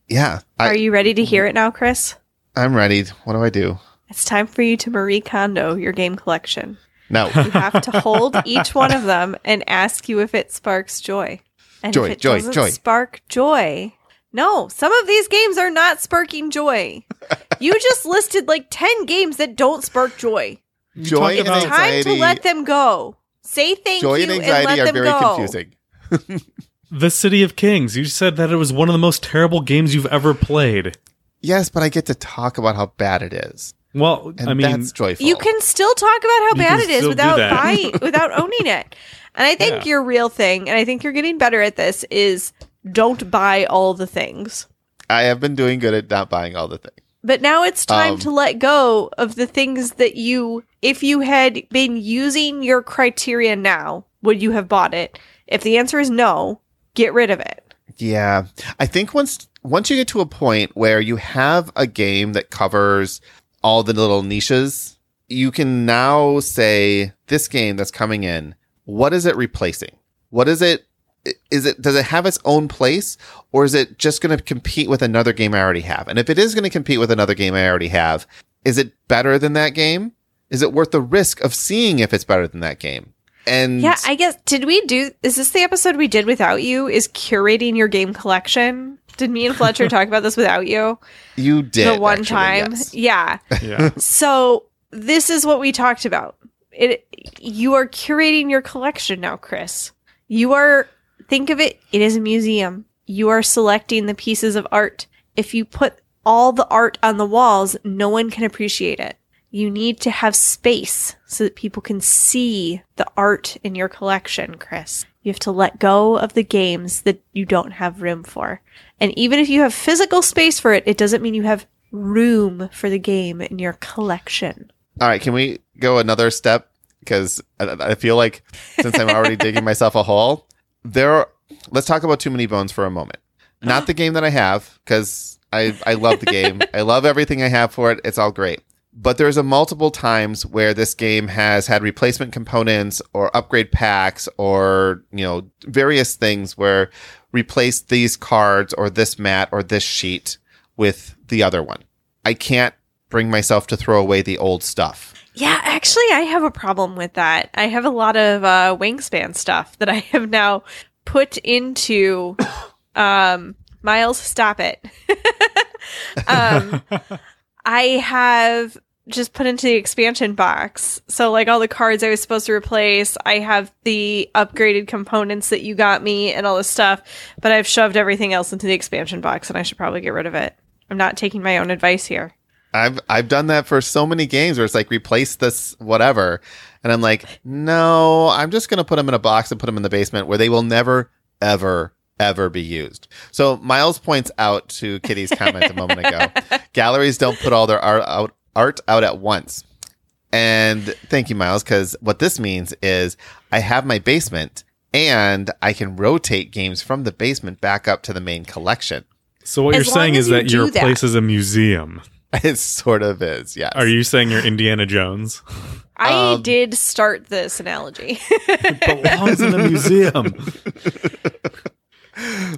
yeah, I, Are you ready to hear it now, Chris? I'm ready. What do I do? It's time for you to Marie Kondo your game collection. No. You have to hold each one of them and ask you if it sparks joy. And Joy, if it joy, doesn't joy. spark joy. No, some of these games are not sparking joy. you just listed like 10 games that don't spark joy. Joy talk and about- Time to let them go. Say thank Joy you and and, anxiety let are them very go. confusing. The City of Kings. You said that it was one of the most terrible games you've ever played. Yes, but I get to talk about how bad it is, Well, and I mean, that's joyful. You can still talk about how You bad it is without that. buying, without owning it. And I think Yeah. your real thing, and I think you're getting better at this, is don't buy all the things. I have been doing good at not buying all the things. But now it's time Um, to let go of the things that you, if you had been using your criteria now, would you have bought it? If the answer is no, get rid of it. Yeah, I think once once you get to a point where you have a game that covers all the little niches, you can now say this game that's coming in. What is it replacing? What is it? Is it does it have its own place, or is it just going to compete with another game I already have? And if it is going to compete with another game I already have, is it better than that game? Is it worth the risk of seeing if it's better than that game? And Yeah, I guess, did we do, is this the episode we did without you? Is curating your game collection? Did me and Fletcher talk about this without you? you did the one actually, time? yes. Yeah. yeah. So this is what we talked about. It you are curating your collection now, Chris. You are think of it, it is a museum. You are selecting the pieces of art. If you put all the art on the walls, no one can appreciate it. You need to have space so that people can see the art in your collection, Chris. You have to let go of the games that you don't have room for. And even if you have physical space for it, it doesn't mean you have room for the game in your collection. All right, can we go another step? Because I, I feel like since I'm already digging myself a hole, there. Are, let's talk about Too Many Bones for a moment. Not uh-huh. the game that I have, because I I love the game. I love everything I have for it. It's all great. But there's a multiple times where this game has had replacement components or upgrade packs or you know various things where replace these cards or this mat or this sheet with the other one. I can't bring myself to throw away the old stuff. Yeah, actually, I have a problem with that. I have a lot of uh, wingspan stuff that I have now put into. Um, Miles, stop it. um, I have just put into the expansion box. So, like all the cards I was supposed to replace, I have the upgraded components that you got me and all this stuff, but I've shoved everything else into the expansion box and I should probably get rid of it. I'm not taking my own advice here. I've I've done that for so many games where it's like replace this whatever, and I'm like, no, I'm just gonna put them in a box and put them in the basement where they will never ever ever be used. So Miles points out to Kitty's comment a moment ago, galleries don't put all their art out art out at once. And thank you, Miles, because what this means is I have my basement and I can rotate games from the basement back up to the main collection. So what As you're saying is you that your that. place is a museum. It sort of is, yes. Are you saying you're Indiana Jones? I Um, did start this analogy. it belongs in a museum.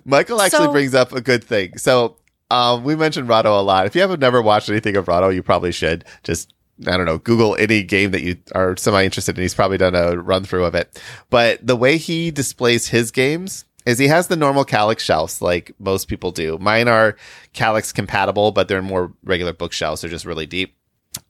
Michael actually So- brings up a good thing. So um, we mentioned Rahdo a lot. If you haven't never watched anything of Rahdo, you probably should. Just I don't know, Google any game that you are semi interested in. He's probably done a run through of it. But the way he displays his games is he has the normal Kallax shelves like most people do. Mine are Kallax compatible, but they're more regular bookshelves. They're just really deep.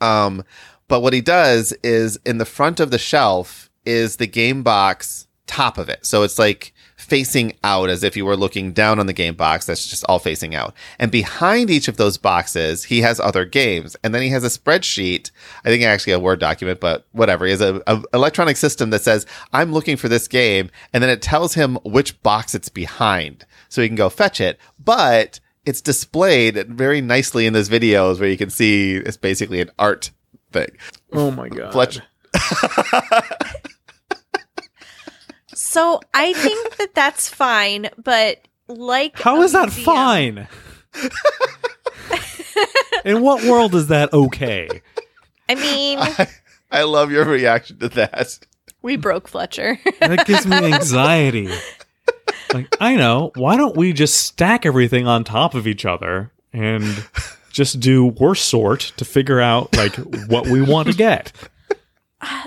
Um, but what he does is in the front of the shelf is the game box top of it. So it's like facing out as if you were looking down on the game box. That's just all facing out. And behind each of those boxes, he has other games. And then he has a spreadsheet. I think actually a Word document, but whatever. He has a, a electronic system that says, I'm looking for this game. And then it tells him which box it's behind. So he can go fetch it. But it's displayed very nicely in those videos where you can see it's basically an art thing. Oh my god. Fletcher. so I think that that's fine, but like how is that museum- fine? In what world is that okay? I mean, I love your reaction to that. we broke Fletcher. That gives me anxiety. Like, I know. Why don't we just stack everything on top of each other and just do worse sort to figure out like what we want to get?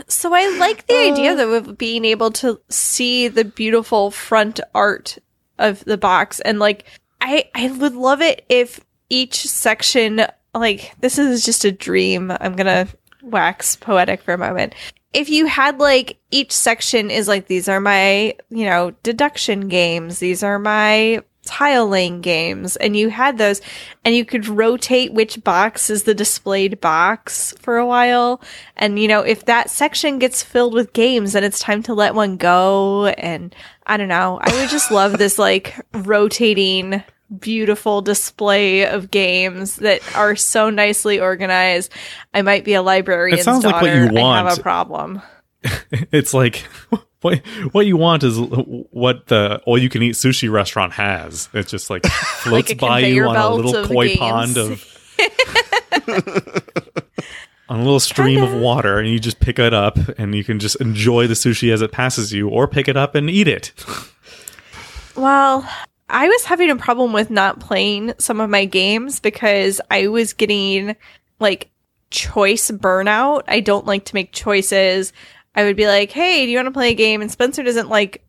So I like the idea oh. though of being able to see the beautiful front art of the box and like I I would love it if each section like this is just a dream. I'm going to wax poetic for a moment. If you had like each section is like these are my, you know, deduction games, these are my tile laying games and you had those and you could rotate which box is the displayed box for a while. And you know if that section gets filled with games then it's time to let one go. And i don't know. I would just love this like rotating beautiful display of games that are so nicely organized. I might be a librarian's It sounds like what daughter you i have a problem. It's like what what you want is what the all you can eat sushi restaurant has. It just like floats a by you on a little koi pond of on a little stream of water and you just pick it up and you can just enjoy the sushi as it passes you or pick it up and eat it. Well, I was having a problem with not playing some of my games because I was getting like choice burnout. I don't like to make choices. I would be like, "Hey, do you want to play a game?" And Spencer doesn't like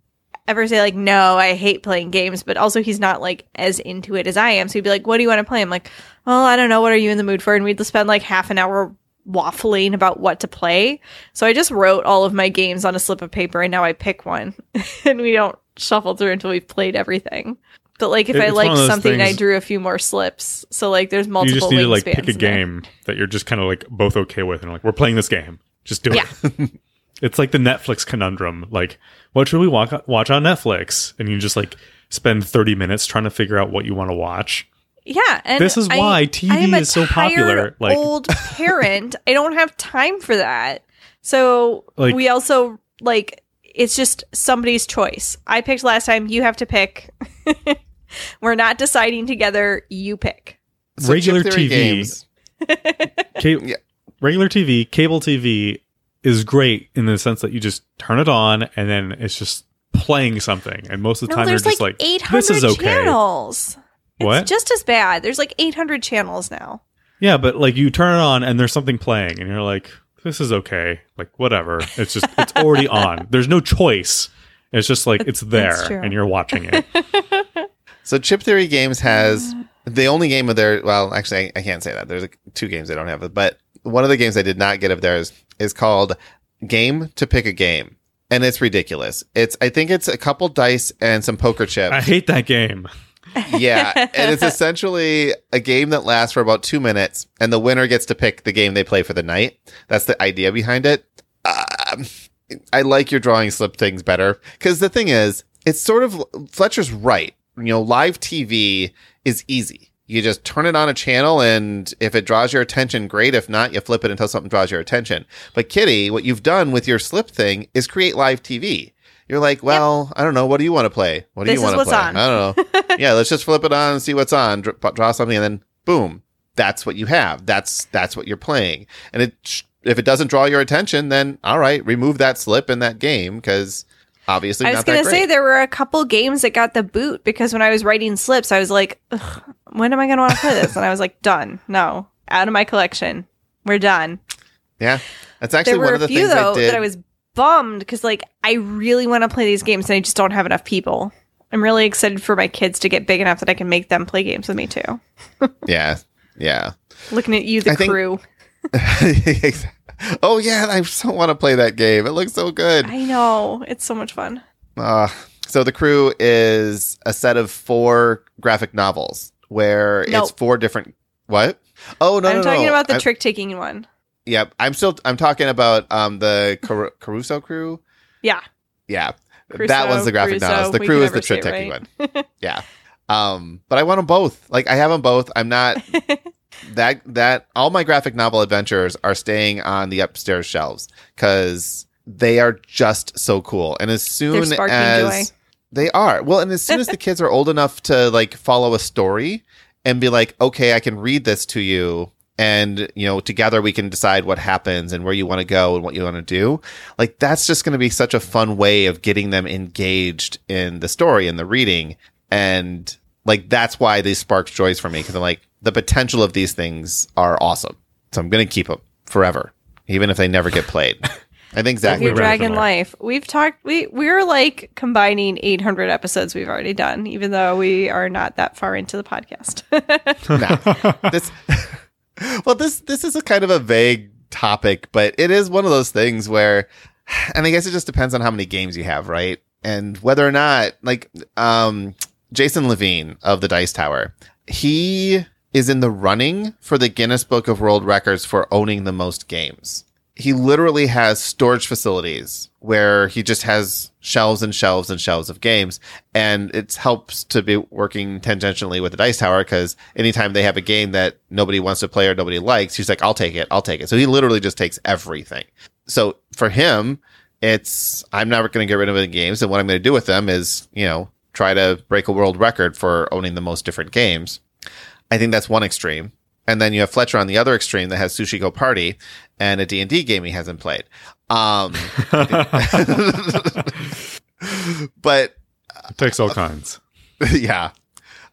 ever say like, "No, I hate playing games," but also he's not like as into it as I am. So he'd be like, "What do you want to play?" I'm like, "Well, I don't know. What are you in the mood for?" And we'd spend like half an hour waffling about what to play. So I just wrote all of my games on a slip of paper and now I pick one and we don't shuffle through until we've played everything. But like if It- I it's one liked something, I drew a few more slips. So like there's multiple. you just need to like pick a in there. game that you're just kind of like both okay with and like we're playing this game. Just do Yeah. it. It's like the Netflix conundrum. Like, what should we watch watch on Netflix? And you just like spend 30 minutes trying to figure out what you want to watch. Yeah, and This is I- why TV is so popular, like- old parent, I don't have time for that. So Like- we also like it's just somebody's choice. I picked last time. You have to pick. We're not deciding together. You pick. So Regular TV. Yeah. Regular TV, cable TV is great in the sense that you just turn it on and then it's just playing something. And most of the No, time you're there's just like, like, 800 this is okay. channels. What? It's just as bad. There's like 800 channels now. Yeah, but like you turn it on and there's something playing and you're like, this is okay. Like whatever. It's just it's already on. There's no choice. It's just like it's there and you're watching it. So Chip Theory Games has the only game of their. Well, actually, I, I can't say that. There's like, two games they don't have, but one of the games I did not get of theirs is called Game to Pick a Game, and it's ridiculous. It's I think it's a couple dice and some poker chips. I hate that game. yeah, and it's essentially a game that lasts for about two minutes, and the winner gets to pick the game they play for the night. That's the idea behind it. Um, I like your drawing slip things better because the thing is, it's sort of Fletcher's right. You know, live TV is easy. You just turn it on a channel, and if it draws your attention, great. If not, you flip it until something draws your attention. But Kitty, what you've done with your slip thing is create live TV. You're like, well, I don't know. What do you want to play? What do This you want to play? on. I don't know. yeah, let's just flip it on and see what's on. Dr- draw something, and then boom, that's what you have. That's that's what you're playing. And it if it doesn't draw your attention, then all right, remove that slip in that game because obviously I was gonna say there were a couple games that got the boot because when I was writing slips, I was like, Ugh, when am I going to want to play this? And I was like, done. No, out of my collection. We're done. yeah, that's actually there were one of the a few things though I did. that I was bummed because like I really want to play these games and I just don't have enough people. I'm really excited for my kids to get big enough that I can make them play games with me too. yeah, yeah. Looking at you, the I think- crew. oh yeah, I so want to play that game. It looks so good. I know it's so much fun. Uh, so the crew is a set of four graphic novels where it's four different. What? Oh no, I'm no, talking no. about the trick taking one. Yep, I'm still. I'm talking about um the Car- Caruso crew. Yeah, Yeah, that one's the graphic Crusoe, novels. The crew is the trick taking right. one. Yeah. Um, but I want them both. Like I have them both. I'm not that that all my graphic novel adventures are staying on the upstairs shelves because they are just so cool. And as soon as joy. they are well, and as soon as the kids are old enough to like follow a story and be like, okay, I can read this to you. And, you know, together we can decide what happens and where you want to go and what you want to do. Like, that's just going to be such a fun way of getting them engaged in the story and the reading. And, like, that's why these sparks joys for me because I'm like, the potential of these things are awesome. So I'm going to keep them forever, even if they never get played. I think Zach. Your We're rather Dragon. Life. We've talked. We we're like combining 800 episodes we've already done, even though we are not that far into the podcast. Nah. this well this this is a kind of a vague topic but it is one of those things where and i guess it just depends on how many games you have right and whether or not like um jason levine of the dice tower. He is in the running for the guinness book of world records for owning the most games. He literally has storage facilities where he just has shelves and shelves and shelves of games and it helps to be working tangentially with the dice tower because anytime they have a game that nobody wants to play or nobody likes he's like i'll take it i'll take it. So he literally just takes everything. So for him it's i'm never going to get rid of the games and what i'm going to do with them is you know try to break a world record for owning the most different games i think that's one extreme and then you have Fletcher on the other extreme that has Sushi Go Party and a D&D game he hasn't played. Um, but It takes all kinds. yeah,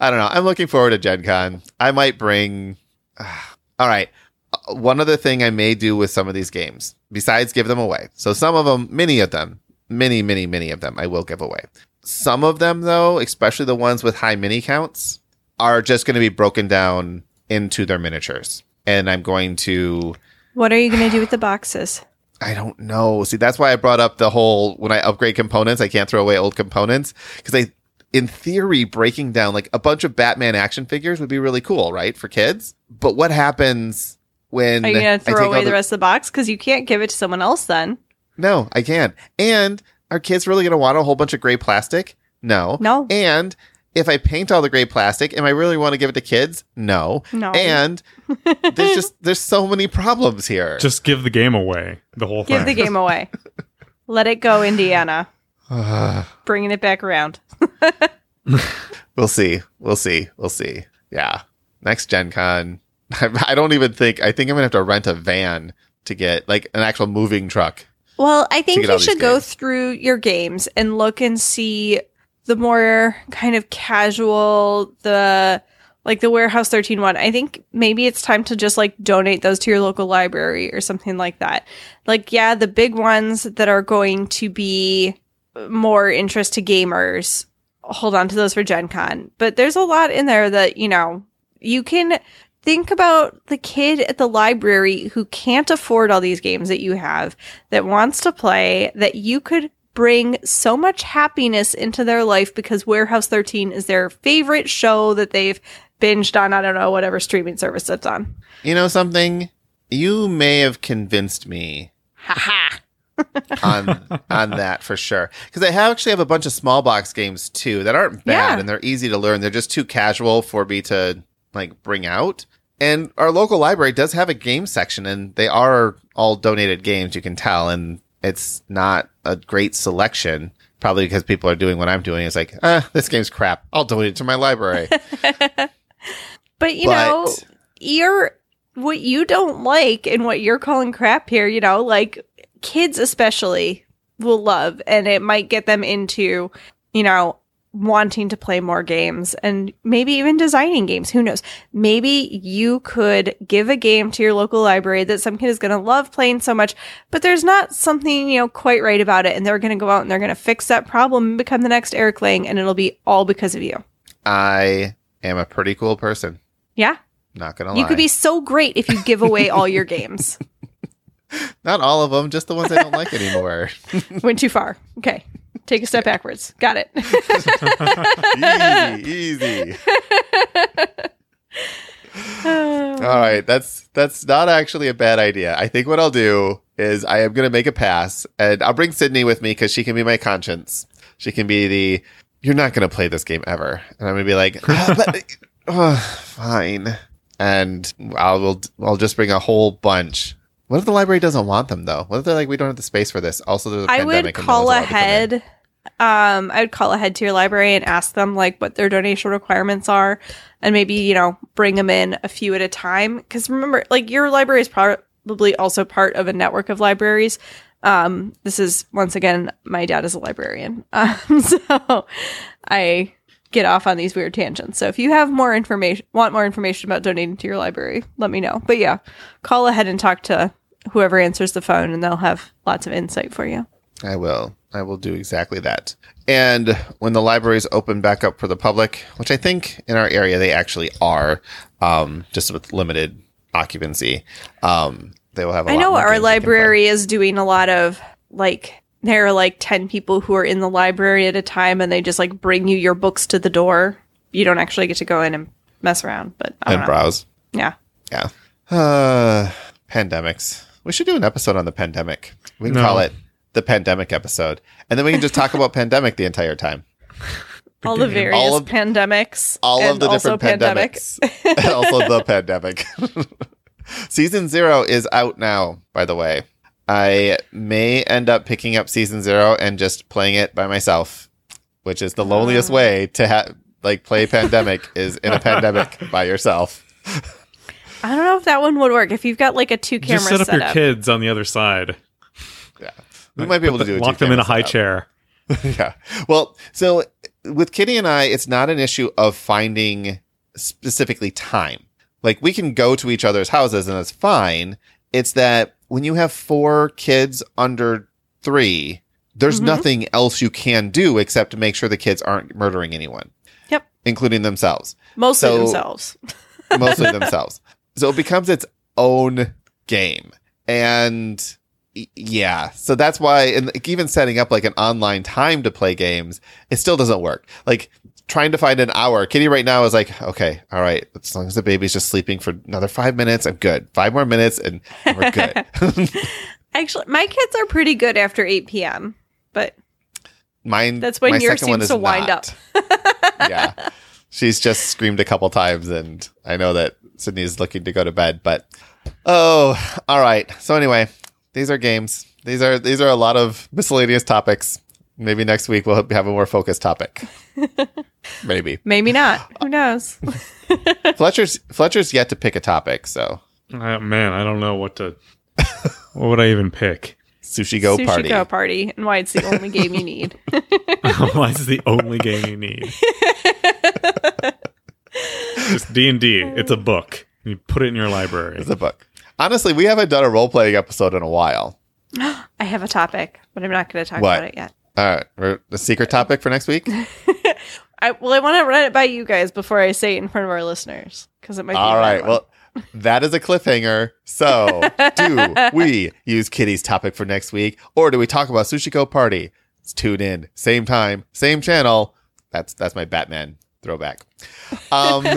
I don't know. I'm looking forward to Gen Con. I might bring. all right. Uh, One other thing I may do with some of these games, besides give them away. So some of them, many of them, many, many, many of them, I will give away. Some of them, though, especially the ones with high mini counts, are just going to be broken down into their miniatures. And I'm going to what are you going to do with the boxes? I don't know. See, that's why I brought up the whole when I upgrade components, I can't throw away old components because I, in theory, breaking down like a bunch of Batman action figures would be really cool, right, for kids. But what happens when Are you going to throw away the the- rest of the box because you can't give it to someone else then? No, I can't. And are kids really going to want a whole bunch of gray plastic? No. No. And if I paint all the gray plastic, am I really want to give it to kids? No. No. And there's just there's so many problems here. Just give the game away. The whole Give thing. the game away. Let it go, Indiana. Bringing it back around. we'll see. We'll see. We'll see. Yeah. Next Gen Con. I don't even think I think I'm gonna have to rent a van to get like an actual moving truck. Well, I think you should go games. through your games and look and see the more kind of casual, the like the Warehouse 13 one. I think maybe it's time to just like donate those to your local library or something like that. Like, yeah, the big ones that are going to be more interest to gamers, hold on to those for Gen Con. But there's a lot in there that, you know, you can think about the kid at the library who can't afford all these games that you have, that wants to play, that you could bring so much happiness into their life because Warehouse 13 is their favorite show that they've binged on, I don't know, whatever streaming service it's on. You know something? You may have convinced me Haha. on on that for sure. Because I have actually have a bunch of small box games too that aren't bad Yeah. and they're easy to learn. They're just too casual for me to like bring out. And our local library does have a game section and they are all donated games, you can tell, and it's not a great selection. Probably because people are doing what I'm doing. It's like, ah, this game's crap. I'll donate it to my library. But you But- know, you're what you don't like and what you're calling crap here, you know, like kids especially will love and it might get them into, you know, wanting to play more games and maybe even designing games. Who knows? Maybe you could give a game to your local library that some kid is going to love playing so much, but there's not something, you know, quite right about it. And they're going to go out and they're going to fix that problem and become the next Eric Lang and it'll be all because of you. I am a pretty cool person. Yeah. Not gonna lie. You could be so great if you give away all your games. not all of them, just the ones I don't like anymore. Went too far. Okay. Take a step backwards. Got it. easy, easy. All right, that's that's not actually a bad idea. I think what I'll do is I am going to make a pass, and I'll bring Sydney with me because she can be my conscience. She can be the you're not going to play this game ever, and I'm going to be like, "Ah, but, oh, fine, and I'll will I'll just bring a whole bunch. What if the library doesn't want them though? What if they're like, we don't have the space for this? Also, there's a I pandemic. would call one's to ahead. Um, I would call ahead to your library and ask them like what their donation requirements are, and maybe you know bring them in a few at a time. Because remember, like your library is probably also part of a network of libraries. Um, this is once again, my dad is a librarian, um, so I get off on these weird tangents. So if you have more information, want more information about donating to your library, let me know. But yeah, call ahead and talk to whoever answers the phone, and they'll have lots of insight for you. I will. I will do exactly that. And when the libraries open back up for the public, which I think in our area they actually are, um, just with limited occupancy, um, they will have. I I know our library is doing a lot of like there are like 10 people who are in the library at a time and they just like bring you your books to the door. You don't actually get to go in and mess around, but I don't and know. browse. Yeah. Yeah. Uh, pandemics. We should do an episode on the pandemic. We can No. call it the pandemic episode, and then we can just talk about pandemic the entire time. All the various All of- pandemics. all and of the also different pandemic. pandemics. and also the pandemic. season zero is out now, by the way. I may end up picking up season zero and just playing it by myself, which is the loneliest Ah. way to have like play pandemic is in a pandemic by yourself. I don't know if that one would work if you've got like a two camera Just set up your kids on the other side. Yeah. We might be able to do a Lock them in a high setup. chair. yeah. Well, so with Kitty and I, it's not an issue of finding specifically time. Like we can go to each other's houses and that's fine. It's that when you have four kids under three, there's Mhm. nothing else you can do except to make sure the kids aren't murdering anyone. Yep. Including themselves. Mostly So- themselves. Mostly themselves. So it becomes its own game. And y- yeah, so that's why, and like, even setting up like an online time to play games, it still doesn't work. Like trying to find an hour. Kitty right now is like, okay, all right, as long as the baby's just sleeping for another five minutes, I'm good. Five more minutes and we're good. Actually, my kids are pretty good after 8 p.m., but Mine. That's when my yours second one seems is to wind not. yeah, she's just screamed a couple times, and I know that Sydney's looking to go to bed. But oh, all right. So anyway, these are games. These are these are a lot of miscellaneous topics. Maybe next week we'll have a more focused topic. Maybe maybe not. Who knows? Fletcher's Fletcher's yet to pick a topic, so Uh, man, I don't know what to. what would I even pick? sushi go Party. Sushi party. Go Party, and why it's the only game you need. Why is the only game you need? Just D and D. It's a book. You put it in your library. It's a book. Honestly, we haven't done a role playing episode in a while. I have a topic, but I'm not going to talk What? about it yet. All right, we're- the secret topic for next week. I, well, I want to run it by you guys before I say it in front of our listeners because it might be. All right. Well, that is a cliffhanger. So, do we use Kitty's topic for next week, or do we talk about Sushi Go Party? Let's tune in, same time, same channel. That's that's my Batman throwback. Um,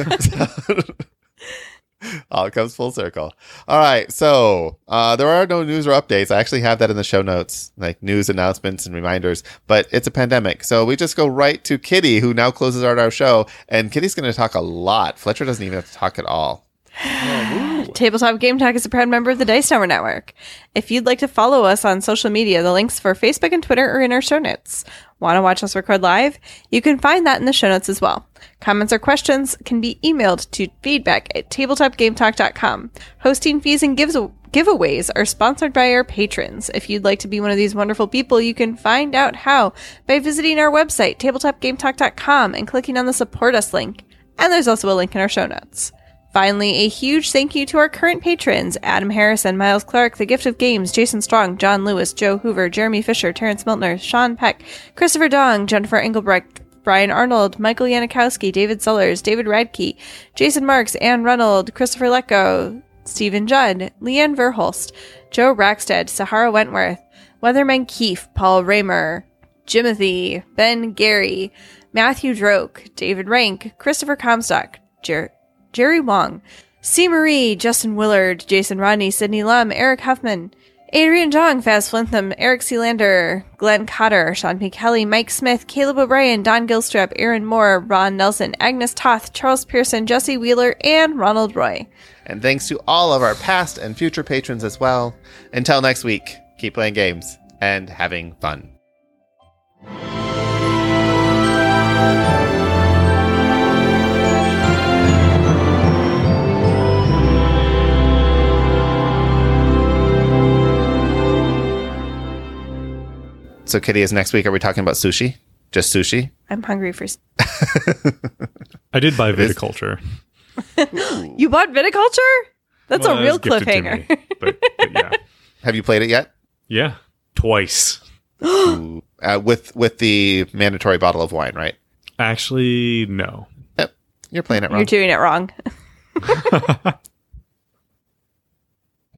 all comes full circle. All right. So uh, there are no news or updates. I actually have that in the show notes, like news announcements and reminders. But it's a pandemic, so we just go right to Kitty, who now closes out our show. And Kitty's going to talk a lot. Fletcher doesn't even have to talk at all. Oh, Tabletop Game Talk is a proud member of the Dice Tower Network. If you'd like to follow us on social media, the links for Facebook and Twitter are in our show notes. Want to watch us record live? You can find that in the show notes as well. Comments or questions can be emailed to feedback at tabletopgametalk.com. Hosting fees and gives- giveaways are sponsored by our patrons. If you'd like to be one of these wonderful people, you can find out how by visiting our website, tabletopgametalk.com, and clicking on the Support Us link. And there's also a link in our show notes. Finally, a huge thank you to our current patrons Adam Harrison, Miles Clark, The Gift of Games, Jason Strong, John Lewis, Joe Hoover, Jeremy Fisher, Terrence Miltner, Sean Peck, Christopher Dong, Jennifer Engelbrecht, Brian Arnold, Michael Yanikowski, David Sellers, David Radke, Jason Marks, Ann Reynolds, Christopher Lecko, Stephen Judd, Leanne Verholst, Joe Rackstead, Sahara Wentworth, Weatherman Keefe, Paul Raymer, Jimothy, Ben Gary, Matthew Droke, David Rank, Christopher Comstock, Jer- Jerry Wong, C. Marie, Justin Willard, Jason Rodney, Sidney Lum, Eric Huffman, Adrian Jong, Faz Flintham, Eric Sealander, Glenn Cotter, Sean P. Kelly, Mike Smith, Caleb O'Brien, Don Gilstrap, Aaron Moore, Ron Nelson, Agnes Toth, Charles Pearson, Jesse Wheeler, and Ronald Roy. And thanks to all of our past and future patrons as well. Until next week, keep playing games and having fun. So, Kitty, is next week, are we talking about sushi? Just sushi? I'm hungry for. I did buy viticulture. You bought viticulture? That's Well, a real was cliffhanger. me, but, but yeah, Have you played it yet? yeah, twice. Ooh, uh, with with the mandatory bottle of wine, right? Actually, no. Yep. You're playing it wrong. You're doing it wrong.